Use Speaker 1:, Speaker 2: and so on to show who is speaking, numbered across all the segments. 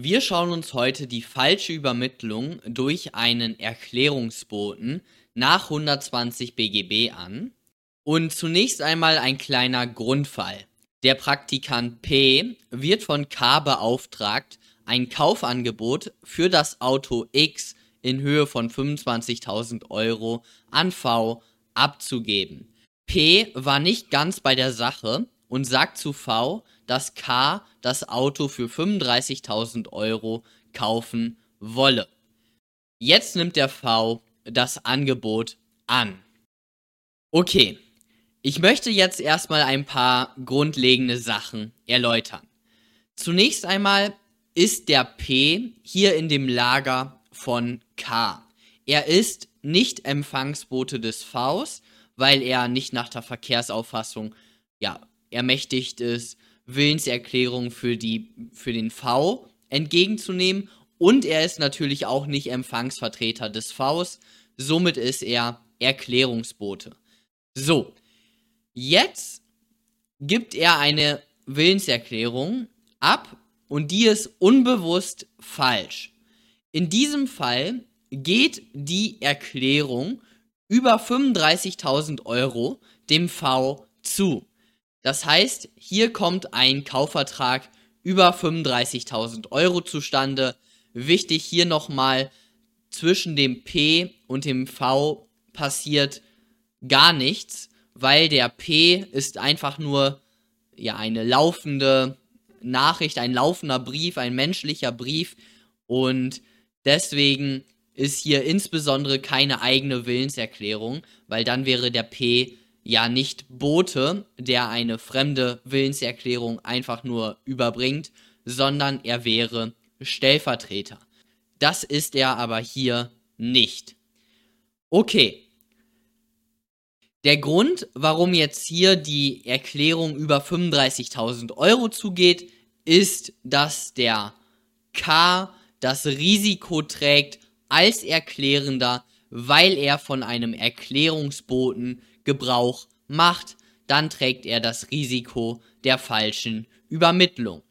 Speaker 1: Wir schauen uns heute die falsche Übermittlung durch einen Erklärungsboten nach 120 BGB an. Und zunächst einmal ein kleiner Grundfall. Der Praktikant P wird von K beauftragt, ein Kaufangebot für das Auto X in Höhe von 25.000 Euro an V abzugeben. P war nicht ganz bei der Sache und sagt zu V, dass K das Auto für 35.000 Euro kaufen wolle. Jetzt nimmt der V das Angebot an. Okay, ich möchte jetzt erstmal ein paar grundlegende Sachen erläutern. Zunächst einmal ist der P hier in dem Lager von K. Er ist nicht Empfangsbote des Vs, weil er nicht nach der Verkehrsauffassung ja, ermächtigt ist, Willenserklärung für, die, für den V entgegenzunehmen. Und er ist natürlich auch nicht Empfangsvertreter des Vs. Somit ist er Erklärungsbote. So, jetzt gibt er eine Willenserklärung ab und die ist unbewusst falsch. In diesem Fall geht die Erklärung über 35.000 Euro dem V zu. Das heißt, hier kommt ein Kaufvertrag über 35.000 Euro zustande. Wichtig hier nochmal, zwischen dem P und dem V passiert gar nichts, weil der P ist einfach nur ja eine laufende Nachricht, ein laufender Brief, ein menschlicher Brief und deswegen ist hier insbesondere keine eigene Willenserklärung, weil dann wäre der P ja nicht Bote, der eine fremde Willenserklärung einfach nur überbringt, sondern er wäre Stellvertreter. Das ist er aber hier nicht. Okay. Der Grund, warum jetzt hier die Erklärung über 35.000 Euro zugeht, ist, dass der K das Risiko trägt als Erklärender, weil er von einem Erklärungsboten Gebrauch macht, dann trägt er das Risiko der falschen Übermittlung.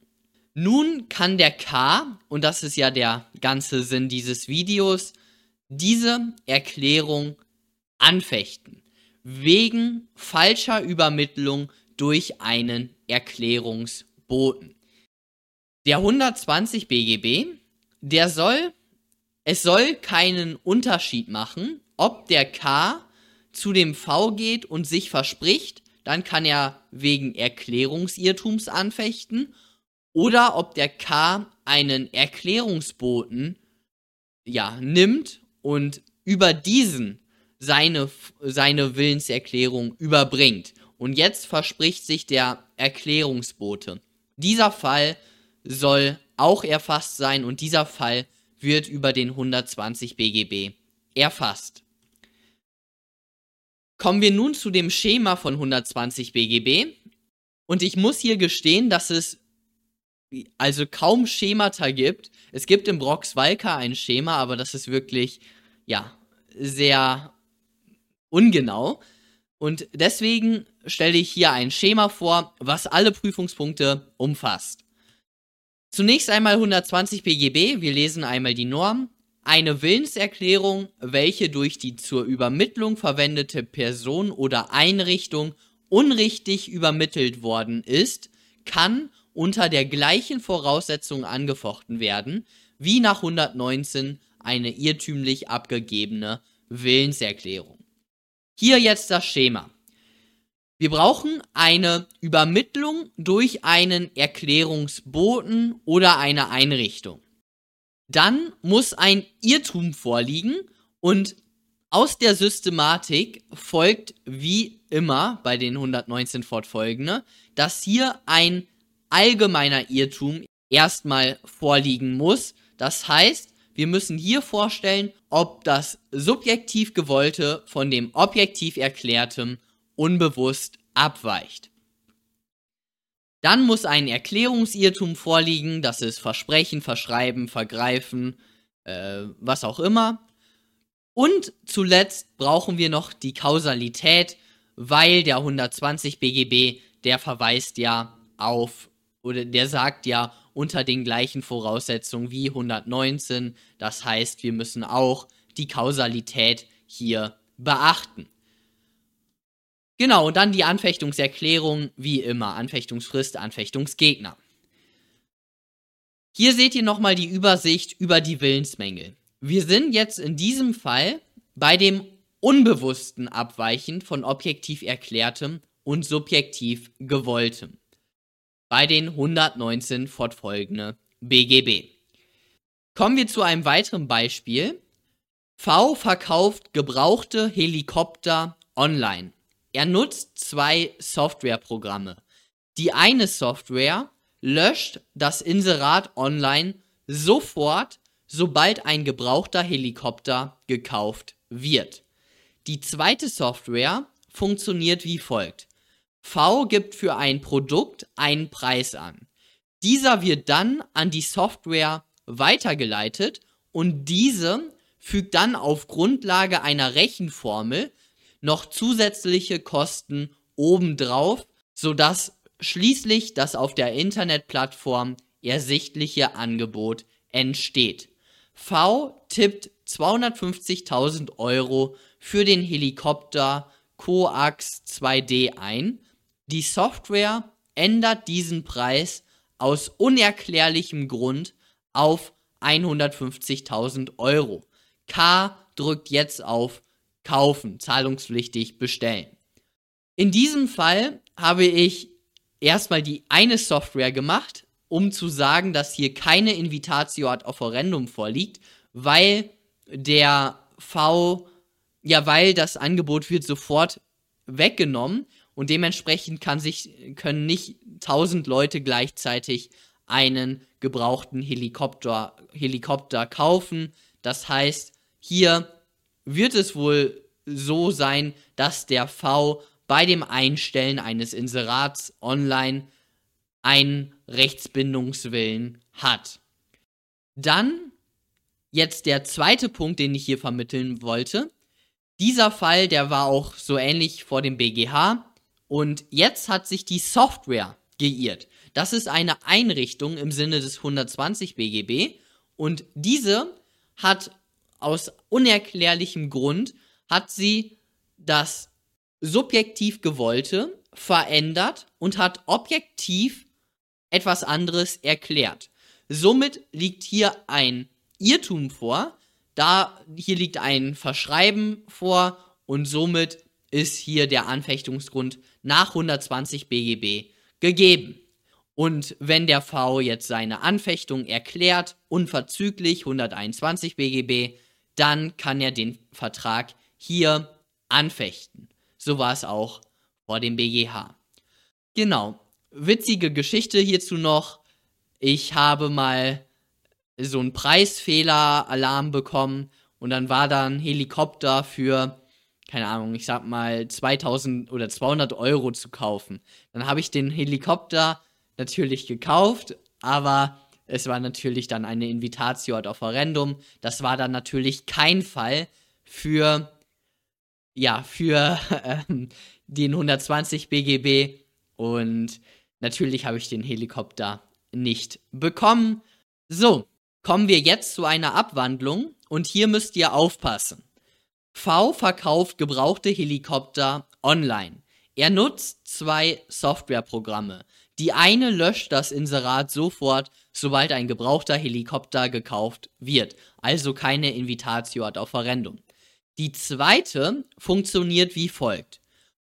Speaker 1: Nun kann der K, und das ist ja der ganze Sinn dieses Videos, diese Erklärung anfechten. Wegen falscher Übermittlung durch einen Erklärungsboten. Der 120 BGB, der soll, es soll keinen Unterschied machen, ob der K zu dem V geht und sich verspricht, dann kann er wegen Erklärungsirrtums anfechten oder ob der K einen Erklärungsboten ja, nimmt und über diesen seine, seine Willenserklärung überbringt. Und jetzt verspricht sich der Erklärungsbote. Dieser Fall soll auch erfasst sein und dieser Fall wird über den 120 BGB erfasst. Kommen wir nun zu dem Schema von 120 BGB. Und ich muss hier gestehen, dass es also kaum Schemata gibt. Es gibt im Brox Walker ein Schema, aber das ist wirklich, ja, sehr ungenau. Und deswegen stelle ich hier ein Schema vor, was alle Prüfungspunkte umfasst. Zunächst einmal 120 BGB, wir lesen einmal die Norm. Eine Willenserklärung, welche durch die zur Übermittlung verwendete Person oder Einrichtung unrichtig übermittelt worden ist, kann unter der gleichen Voraussetzung angefochten werden, wie nach 119 eine irrtümlich abgegebene Willenserklärung. Hier jetzt das Schema. Wir brauchen eine Übermittlung durch einen Erklärungsboten oder eine Einrichtung. Dann muss ein Irrtum vorliegen und aus der Systematik folgt wie immer bei den 119 fortfolgende, dass hier ein allgemeiner Irrtum erstmal vorliegen muss. Das heißt, wir müssen hier vorstellen, ob das subjektiv gewollte von dem objektiv erklärtem unbewusst abweicht. Dann muss ein Erklärungsirrtum vorliegen, das ist Versprechen, Verschreiben, Vergreifen, äh, was auch immer. Und zuletzt brauchen wir noch die Kausalität, weil der 120 BGB, der verweist ja auf oder der sagt ja, unter den gleichen Voraussetzungen wie 119. Das heißt, wir müssen auch die Kausalität hier beachten. Genau, und dann die Anfechtungserklärung, wie immer, Anfechtungsfrist, Anfechtungsgegner. Hier seht ihr nochmal die Übersicht über die Willensmängel. Wir sind jetzt in diesem Fall bei dem unbewussten Abweichen von objektiv erklärtem und subjektiv gewolltem. Bei den 119 fortfolgende BGB. Kommen wir zu einem weiteren Beispiel. V verkauft gebrauchte Helikopter online. Er nutzt zwei Softwareprogramme. Die eine Software löscht das Inserat online sofort, sobald ein gebrauchter Helikopter gekauft wird. Die zweite Software funktioniert wie folgt. V gibt für ein Produkt einen Preis an. Dieser wird dann an die Software weitergeleitet und diese fügt dann auf Grundlage einer Rechenformel noch zusätzliche Kosten obendrauf, sodass schließlich das auf der Internetplattform ersichtliche Angebot entsteht. V tippt 250.000 Euro für den Helikopter Coax 2D ein. Die Software ändert diesen Preis aus unerklärlichem Grund auf 150.000 Euro. K drückt jetzt auf kaufen, zahlungspflichtig bestellen. In diesem Fall habe ich erstmal die eine Software gemacht, um zu sagen, dass hier keine Invitatio ad offerendum vorliegt, weil der V, ja, weil das Angebot wird sofort weggenommen und dementsprechend kann sich, können nicht tausend Leute gleichzeitig einen gebrauchten Helikopter, Helikopter kaufen. Das heißt, hier wird es wohl so sein, dass der V bei dem Einstellen eines Inserats online einen Rechtsbindungswillen hat. Dann jetzt der zweite Punkt, den ich hier vermitteln wollte. Dieser Fall, der war auch so ähnlich vor dem BGH und jetzt hat sich die Software geirrt. Das ist eine Einrichtung im Sinne des 120 BGB und diese hat aus unerklärlichem Grund hat sie das subjektiv gewollte verändert und hat objektiv etwas anderes erklärt. Somit liegt hier ein Irrtum vor, da hier liegt ein Verschreiben vor und somit ist hier der Anfechtungsgrund nach 120 BGB gegeben. Und wenn der V jetzt seine Anfechtung erklärt, unverzüglich 121 BGB, dann kann er den Vertrag hier anfechten. So war es auch vor dem BGH. Genau. Witzige Geschichte hierzu noch. Ich habe mal so einen Preisfehler-Alarm bekommen und dann war da ein Helikopter für, keine Ahnung, ich sag mal 2000 oder 200 Euro zu kaufen. Dann habe ich den Helikopter natürlich gekauft, aber es war natürlich dann eine Invitatio ad offerendum. Das war dann natürlich kein Fall für ja, für ähm, den 120 BGB und natürlich habe ich den Helikopter nicht bekommen. So, kommen wir jetzt zu einer Abwandlung und hier müsst ihr aufpassen. V verkauft gebrauchte Helikopter online. Er nutzt zwei Softwareprogramme. Die eine löscht das Inserat sofort, sobald ein gebrauchter Helikopter gekauft wird, also keine Invitatio ad offerendum. Die zweite funktioniert wie folgt.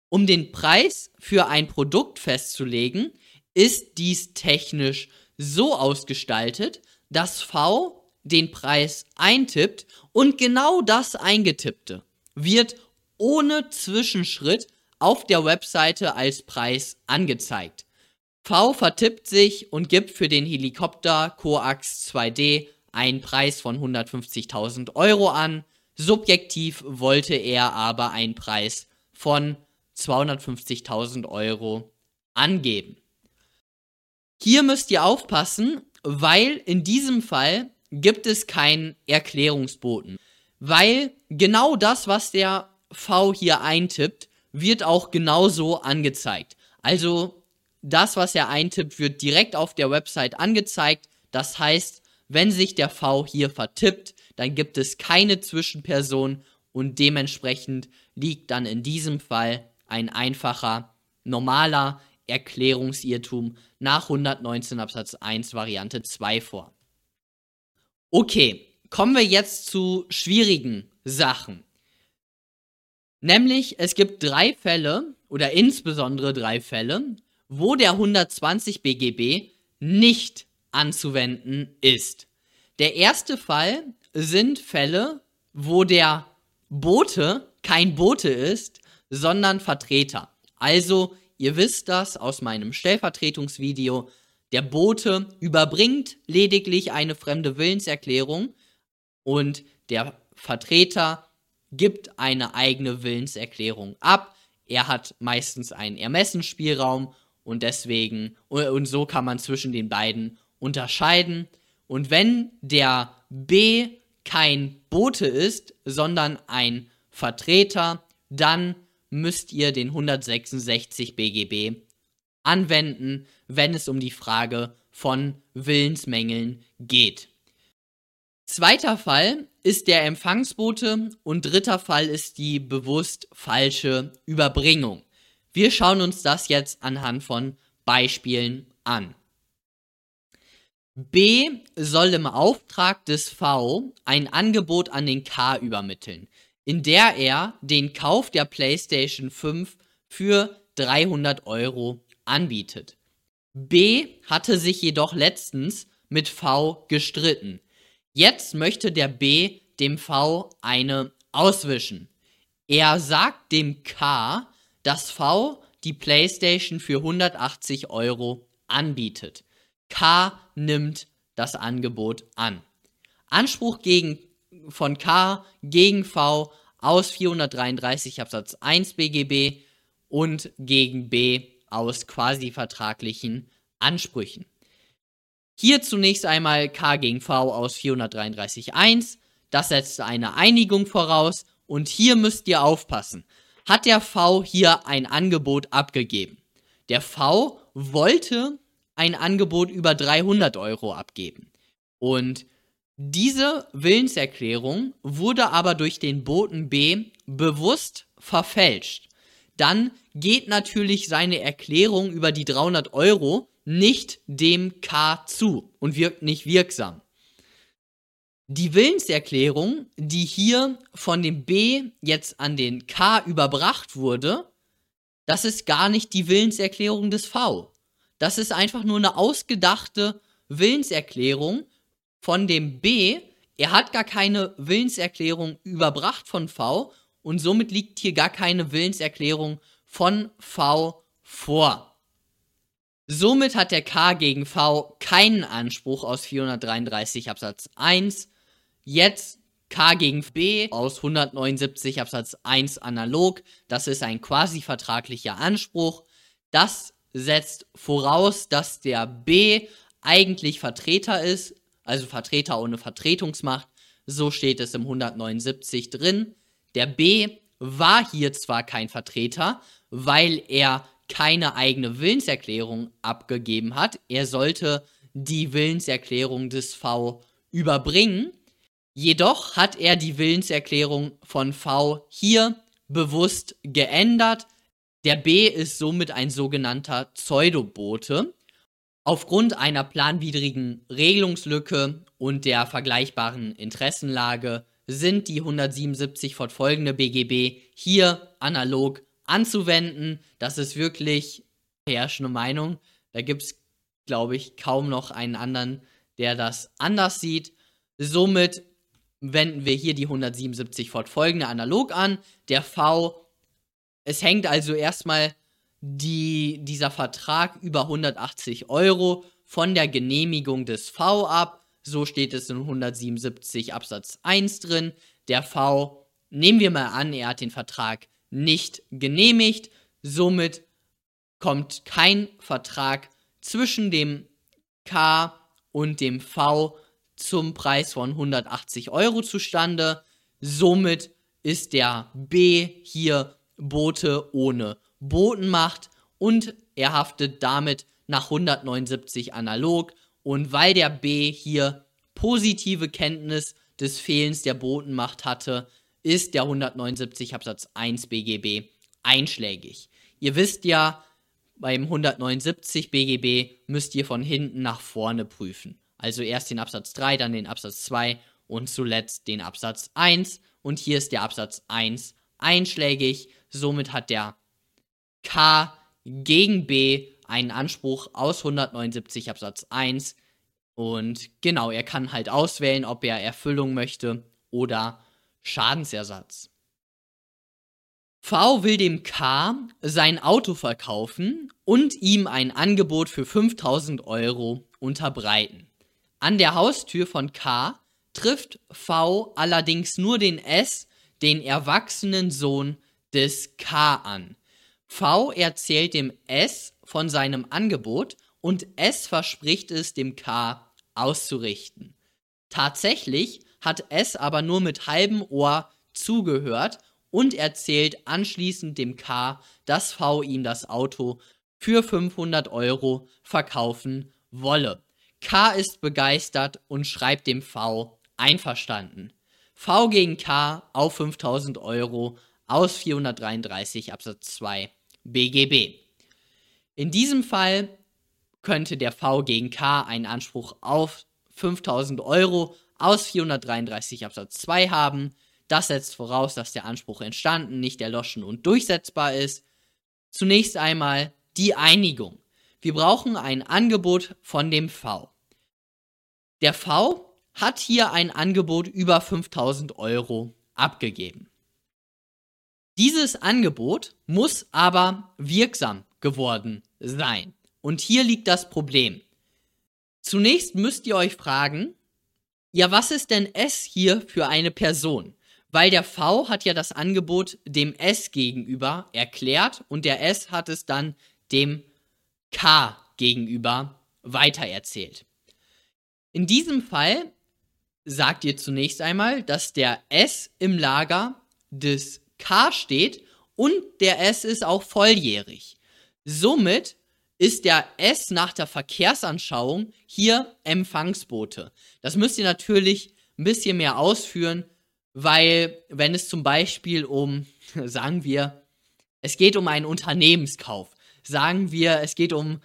Speaker 1: Um den Preis für ein Produkt festzulegen, ist dies technisch so ausgestaltet, dass V den Preis eintippt und genau das eingetippte wird ohne Zwischenschritt auf der Webseite als Preis angezeigt. V vertippt sich und gibt für den Helikopter Coax 2D einen Preis von 150.000 Euro an Subjektiv wollte er aber einen Preis von 250.000 Euro angeben. Hier müsst ihr aufpassen, weil in diesem Fall gibt es keinen Erklärungsboten. Weil genau das, was der V hier eintippt, wird auch genauso angezeigt. Also das, was er eintippt, wird direkt auf der Website angezeigt. Das heißt, wenn sich der V hier vertippt, dann gibt es keine Zwischenperson und dementsprechend liegt dann in diesem Fall ein einfacher, normaler Erklärungsirrtum nach 119 Absatz 1 Variante 2 vor. Okay, kommen wir jetzt zu schwierigen Sachen. Nämlich, es gibt drei Fälle, oder insbesondere drei Fälle, wo der 120 BGB nicht anzuwenden ist. Der erste Fall sind Fälle, wo der Bote kein Bote ist, sondern Vertreter. Also, ihr wisst das aus meinem Stellvertretungsvideo, der Bote überbringt lediglich eine fremde Willenserklärung und der Vertreter gibt eine eigene Willenserklärung ab. Er hat meistens einen Ermessensspielraum und deswegen, und so kann man zwischen den beiden unterscheiden. Und wenn der B kein Bote ist, sondern ein Vertreter, dann müsst ihr den 166 BGB anwenden, wenn es um die Frage von Willensmängeln geht. Zweiter Fall ist der Empfangsbote und dritter Fall ist die bewusst falsche Überbringung. Wir schauen uns das jetzt anhand von Beispielen an. B soll im Auftrag des V ein Angebot an den K übermitteln, in der er den Kauf der PlayStation 5 für 300 Euro anbietet. B hatte sich jedoch letztens mit V gestritten. Jetzt möchte der B dem V eine auswischen. Er sagt dem K, dass V die PlayStation für 180 Euro anbietet. K nimmt das Angebot an. Anspruch gegen, von K gegen V aus 433 Absatz 1 BGB und gegen B aus quasi vertraglichen Ansprüchen. Hier zunächst einmal K gegen V aus 433.1. Das setzt eine Einigung voraus. Und hier müsst ihr aufpassen. Hat der V hier ein Angebot abgegeben? Der V wollte ein Angebot über 300 Euro abgeben. Und diese Willenserklärung wurde aber durch den Boten B bewusst verfälscht. Dann geht natürlich seine Erklärung über die 300 Euro nicht dem K zu und wirkt nicht wirksam. Die Willenserklärung, die hier von dem B jetzt an den K überbracht wurde, das ist gar nicht die Willenserklärung des V. Das ist einfach nur eine ausgedachte Willenserklärung von dem B. Er hat gar keine Willenserklärung überbracht von V und somit liegt hier gar keine Willenserklärung von V vor. Somit hat der K gegen V keinen Anspruch aus 433 Absatz 1. Jetzt K gegen B aus 179 Absatz 1 analog. Das ist ein quasi vertraglicher Anspruch. Das setzt voraus, dass der B eigentlich Vertreter ist, also Vertreter ohne Vertretungsmacht. So steht es im 179 drin. Der B war hier zwar kein Vertreter, weil er keine eigene Willenserklärung abgegeben hat. Er sollte die Willenserklärung des V überbringen. Jedoch hat er die Willenserklärung von V hier bewusst geändert. Der B ist somit ein sogenannter Pseudobote. Aufgrund einer planwidrigen Regelungslücke und der vergleichbaren Interessenlage sind die 177 fortfolgende BGB hier analog anzuwenden. Das ist wirklich herrschende Meinung. Da gibt es, glaube ich, kaum noch einen anderen, der das anders sieht. Somit wenden wir hier die 177 fortfolgende analog an. Der V, es hängt also erstmal die, dieser Vertrag über 180 Euro von der Genehmigung des V ab. So steht es in 177 Absatz 1 drin. Der V, nehmen wir mal an, er hat den Vertrag nicht genehmigt. Somit kommt kein Vertrag zwischen dem K und dem V zum Preis von 180 Euro zustande. Somit ist der B hier Bote ohne Botenmacht und er haftet damit nach 179 analog und weil der B hier positive Kenntnis des Fehlens der Botenmacht hatte, ist der 179 Absatz 1 BGB einschlägig. Ihr wisst ja, beim 179 BGB müsst ihr von hinten nach vorne prüfen. Also erst den Absatz 3, dann den Absatz 2 und zuletzt den Absatz 1. Und hier ist der Absatz 1 einschlägig. Somit hat der K gegen B einen Anspruch aus 179 Absatz 1. Und genau, er kann halt auswählen, ob er Erfüllung möchte oder Schadensersatz. V will dem K sein Auto verkaufen und ihm ein Angebot für 5000 Euro unterbreiten. An der Haustür von K trifft V allerdings nur den S, den erwachsenen Sohn des K an. V erzählt dem S von seinem Angebot und S verspricht es dem K auszurichten. Tatsächlich hat S aber nur mit halbem Ohr zugehört und erzählt anschließend dem K, dass V ihm das Auto für 500 Euro verkaufen wolle. K ist begeistert und schreibt dem V einverstanden. V gegen K auf 5000 Euro aus 433 Absatz 2 BGB. In diesem Fall könnte der V gegen K einen Anspruch auf 5000 Euro aus 433 Absatz 2 haben. Das setzt voraus, dass der Anspruch entstanden, nicht erloschen und durchsetzbar ist. Zunächst einmal die Einigung. Wir brauchen ein Angebot von dem V. Der V hat hier ein Angebot über 5000 Euro abgegeben. Dieses Angebot muss aber wirksam geworden sein. Und hier liegt das Problem. Zunächst müsst ihr euch fragen, ja, was ist denn S hier für eine Person? Weil der V hat ja das Angebot dem S gegenüber erklärt und der S hat es dann dem K gegenüber weitererzählt. In diesem Fall sagt ihr zunächst einmal, dass der S im Lager des K steht und der S ist auch volljährig. Somit ist der S nach der Verkehrsanschauung hier Empfangsbote. Das müsst ihr natürlich ein bisschen mehr ausführen, weil wenn es zum Beispiel um, sagen wir, es geht um einen Unternehmenskauf, sagen wir, es geht um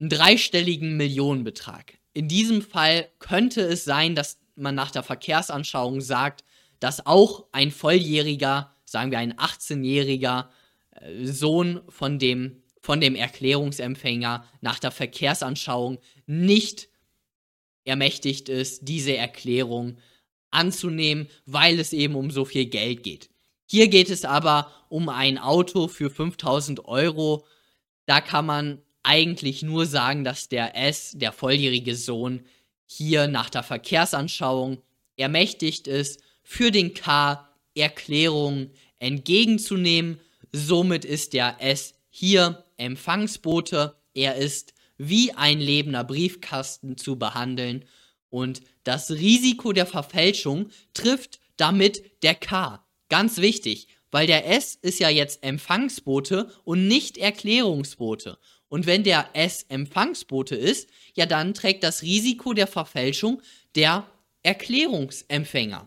Speaker 1: einen dreistelligen Millionenbetrag. In diesem Fall könnte es sein, dass man nach der Verkehrsanschauung sagt, dass auch ein volljähriger, sagen wir ein 18-jähriger äh, Sohn von dem von dem Erklärungsempfänger nach der Verkehrsanschauung nicht ermächtigt ist, diese Erklärung anzunehmen, weil es eben um so viel Geld geht. Hier geht es aber um ein Auto für 5000 Euro. Da kann man eigentlich nur sagen, dass der S, der volljährige Sohn, hier nach der Verkehrsanschauung ermächtigt ist, für den K Erklärungen entgegenzunehmen. Somit ist der S hier Empfangsbote, er ist wie ein lebender Briefkasten zu behandeln und das Risiko der Verfälschung trifft damit der K. Ganz wichtig, weil der S ist ja jetzt Empfangsbote und nicht Erklärungsbote. Und wenn der S Empfangsbote ist, ja dann trägt das Risiko der Verfälschung der Erklärungsempfänger.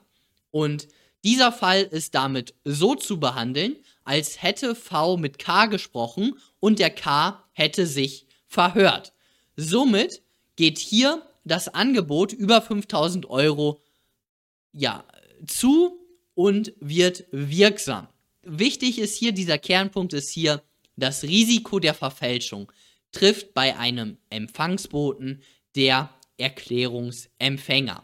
Speaker 1: Und dieser Fall ist damit so zu behandeln, als hätte V mit K gesprochen und der K hätte sich verhört. Somit geht hier das Angebot über 5000 Euro ja, zu und wird wirksam. Wichtig ist hier, dieser Kernpunkt ist hier, das Risiko der Verfälschung trifft bei einem Empfangsboten der Erklärungsempfänger.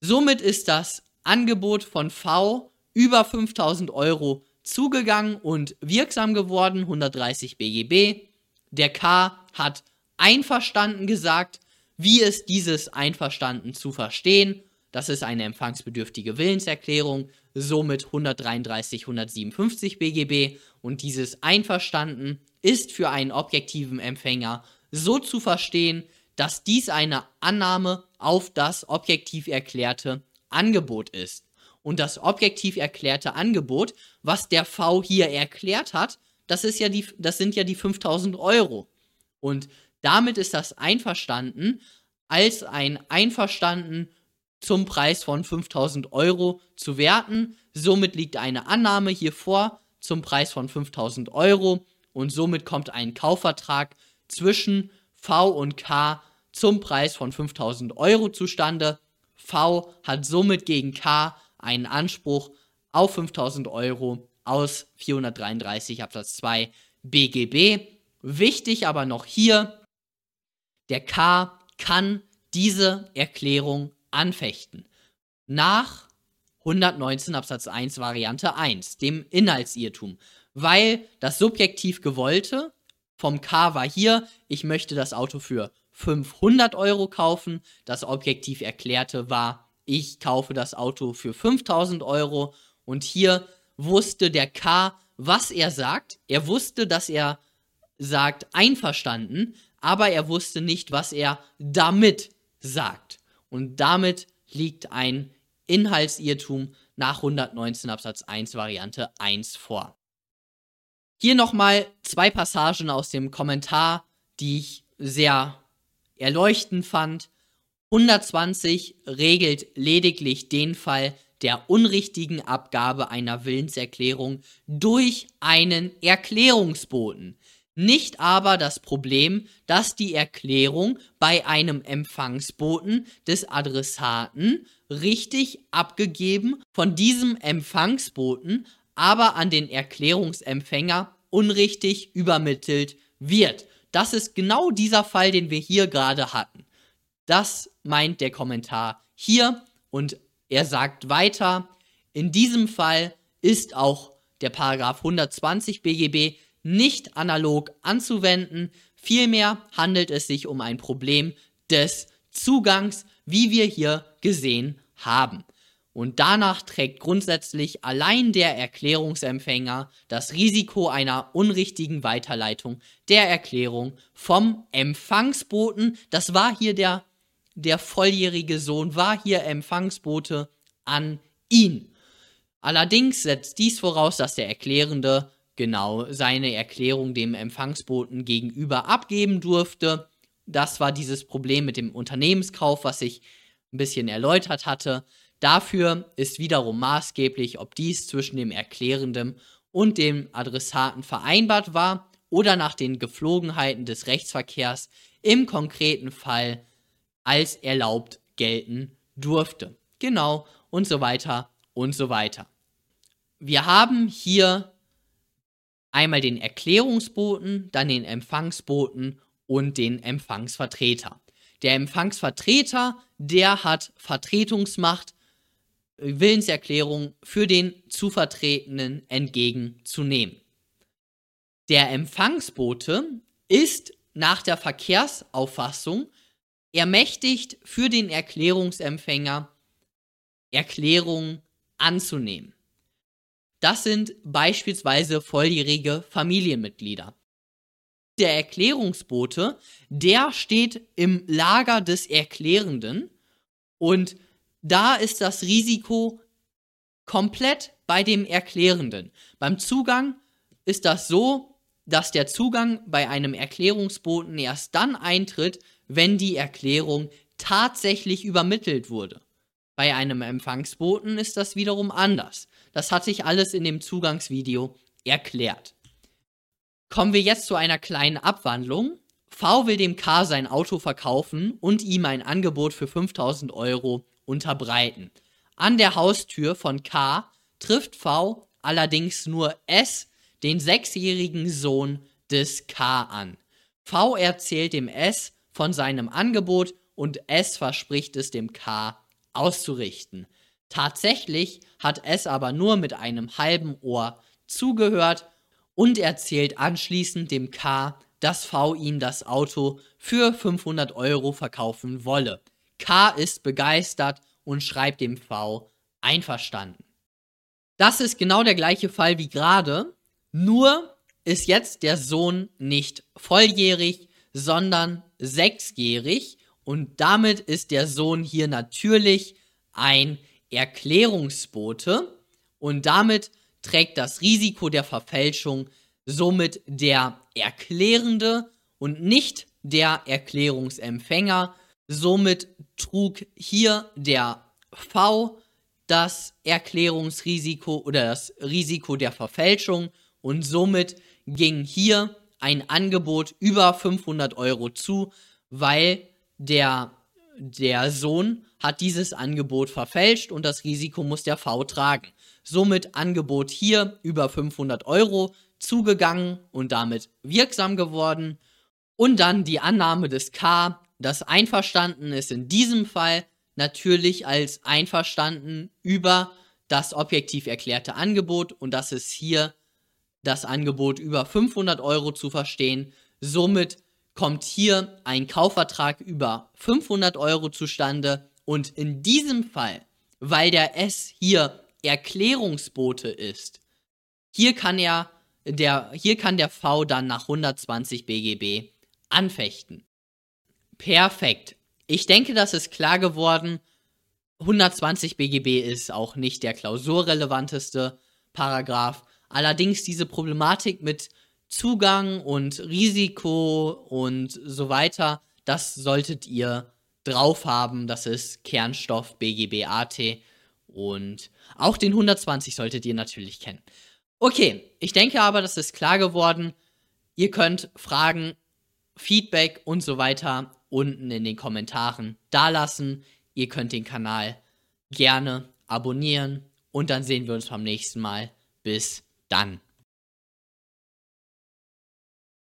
Speaker 1: Somit ist das Angebot von V über 5000 Euro zugegangen und wirksam geworden, 130 BGB. Der K hat einverstanden gesagt, wie ist dieses Einverstanden zu verstehen. Das ist eine empfangsbedürftige Willenserklärung, somit 133, 157 BGB. Und dieses Einverstanden ist für einen objektiven Empfänger so zu verstehen, dass dies eine Annahme auf das objektiv erklärte Angebot ist. Und das objektiv erklärte Angebot, was der V hier erklärt hat, das, ist ja die, das sind ja die 5000 Euro. Und damit ist das einverstanden als ein Einverstanden zum Preis von 5000 Euro zu werten. Somit liegt eine Annahme hier vor zum Preis von 5000 Euro und somit kommt ein Kaufvertrag zwischen V und K zum Preis von 5000 Euro zustande. V hat somit gegen K einen Anspruch auf 5000 Euro aus 433 Absatz 2 BGB. Wichtig aber noch hier, der K kann diese Erklärung anfechten. Nach 119 Absatz 1 Variante 1, dem Inhaltsirrtum, weil das subjektiv gewollte vom K war hier, ich möchte das Auto für 500 Euro kaufen, das objektiv erklärte war, ich kaufe das Auto für 5000 Euro und hier wusste der K, was er sagt. Er wusste, dass er sagt einverstanden, aber er wusste nicht, was er damit sagt. Und damit liegt ein Inhaltsirrtum nach 119 Absatz 1 Variante 1 vor. Hier nochmal zwei Passagen aus dem Kommentar, die ich sehr erleuchtend fand. 120 regelt lediglich den Fall der unrichtigen Abgabe einer Willenserklärung durch einen Erklärungsboten nicht aber das Problem, dass die Erklärung bei einem Empfangsboten des Adressaten richtig abgegeben von diesem Empfangsboten aber an den Erklärungsempfänger unrichtig übermittelt wird. Das ist genau dieser Fall, den wir hier gerade hatten. Das meint der Kommentar hier und er sagt weiter, in diesem Fall ist auch der Paragraph 120 BGB nicht analog anzuwenden. Vielmehr handelt es sich um ein Problem des Zugangs, wie wir hier gesehen haben. Und danach trägt grundsätzlich allein der Erklärungsempfänger das Risiko einer unrichtigen Weiterleitung der Erklärung vom Empfangsboten. Das war hier der, der volljährige Sohn, war hier Empfangsbote an ihn. Allerdings setzt dies voraus, dass der Erklärende genau seine Erklärung dem Empfangsboten gegenüber abgeben durfte. Das war dieses Problem mit dem Unternehmenskauf, was ich ein bisschen erläutert hatte. Dafür ist wiederum maßgeblich, ob dies zwischen dem Erklärenden und dem Adressaten vereinbart war oder nach den Geflogenheiten des Rechtsverkehrs im konkreten Fall als erlaubt gelten durfte. Genau und so weiter und so weiter. Wir haben hier einmal den Erklärungsboten, dann den Empfangsboten und den Empfangsvertreter. Der Empfangsvertreter, der hat Vertretungsmacht, Willenserklärung für den zu Vertretenen entgegenzunehmen. Der Empfangsbote ist nach der Verkehrsauffassung ermächtigt, für den Erklärungsempfänger Erklärungen anzunehmen. Das sind beispielsweise volljährige Familienmitglieder. Der Erklärungsbote, der steht im Lager des Erklärenden und da ist das Risiko komplett bei dem Erklärenden. Beim Zugang ist das so, dass der Zugang bei einem Erklärungsboten erst dann eintritt, wenn die Erklärung tatsächlich übermittelt wurde. Bei einem Empfangsboten ist das wiederum anders. Das hatte ich alles in dem Zugangsvideo erklärt. Kommen wir jetzt zu einer kleinen Abwandlung. V will dem K sein Auto verkaufen und ihm ein Angebot für 5000 Euro unterbreiten. An der Haustür von K trifft V allerdings nur S, den sechsjährigen Sohn des K, an. V erzählt dem S von seinem Angebot und S verspricht es dem K auszurichten. Tatsächlich hat es aber nur mit einem halben Ohr zugehört und erzählt anschließend dem K, dass V ihm das Auto für 500 Euro verkaufen wolle. K ist begeistert und schreibt dem V einverstanden. Das ist genau der gleiche Fall wie gerade, nur ist jetzt der Sohn nicht volljährig, sondern sechsjährig und damit ist der Sohn hier natürlich ein Erklärungsbote und damit trägt das Risiko der Verfälschung somit der Erklärende und nicht der Erklärungsempfänger. Somit trug hier der V das Erklärungsrisiko oder das Risiko der Verfälschung und somit ging hier ein Angebot über 500 Euro zu, weil der, der Sohn hat dieses Angebot verfälscht und das Risiko muss der V tragen. Somit Angebot hier über 500 Euro zugegangen und damit wirksam geworden. Und dann die Annahme des K, das einverstanden ist in diesem Fall natürlich als einverstanden über das objektiv erklärte Angebot und das ist hier das Angebot über 500 Euro zu verstehen. Somit kommt hier ein Kaufvertrag über 500 Euro zustande und in diesem Fall, weil der S hier Erklärungsbote ist, hier kann er der, hier kann der V dann nach 120 BGB anfechten. Perfekt. Ich denke, das ist klar geworden. 120 BGB ist auch nicht der klausurrelevanteste Paragraph. Allerdings diese Problematik mit Zugang und Risiko und so weiter, das solltet ihr drauf haben. Das ist Kernstoff BGB AT und auch den 120 solltet ihr natürlich kennen. Okay, ich denke aber, das ist klar geworden. Ihr könnt Fragen, Feedback und so weiter unten in den Kommentaren dalassen. Ihr könnt den Kanal gerne abonnieren und dann sehen wir uns beim nächsten Mal. Bis dann.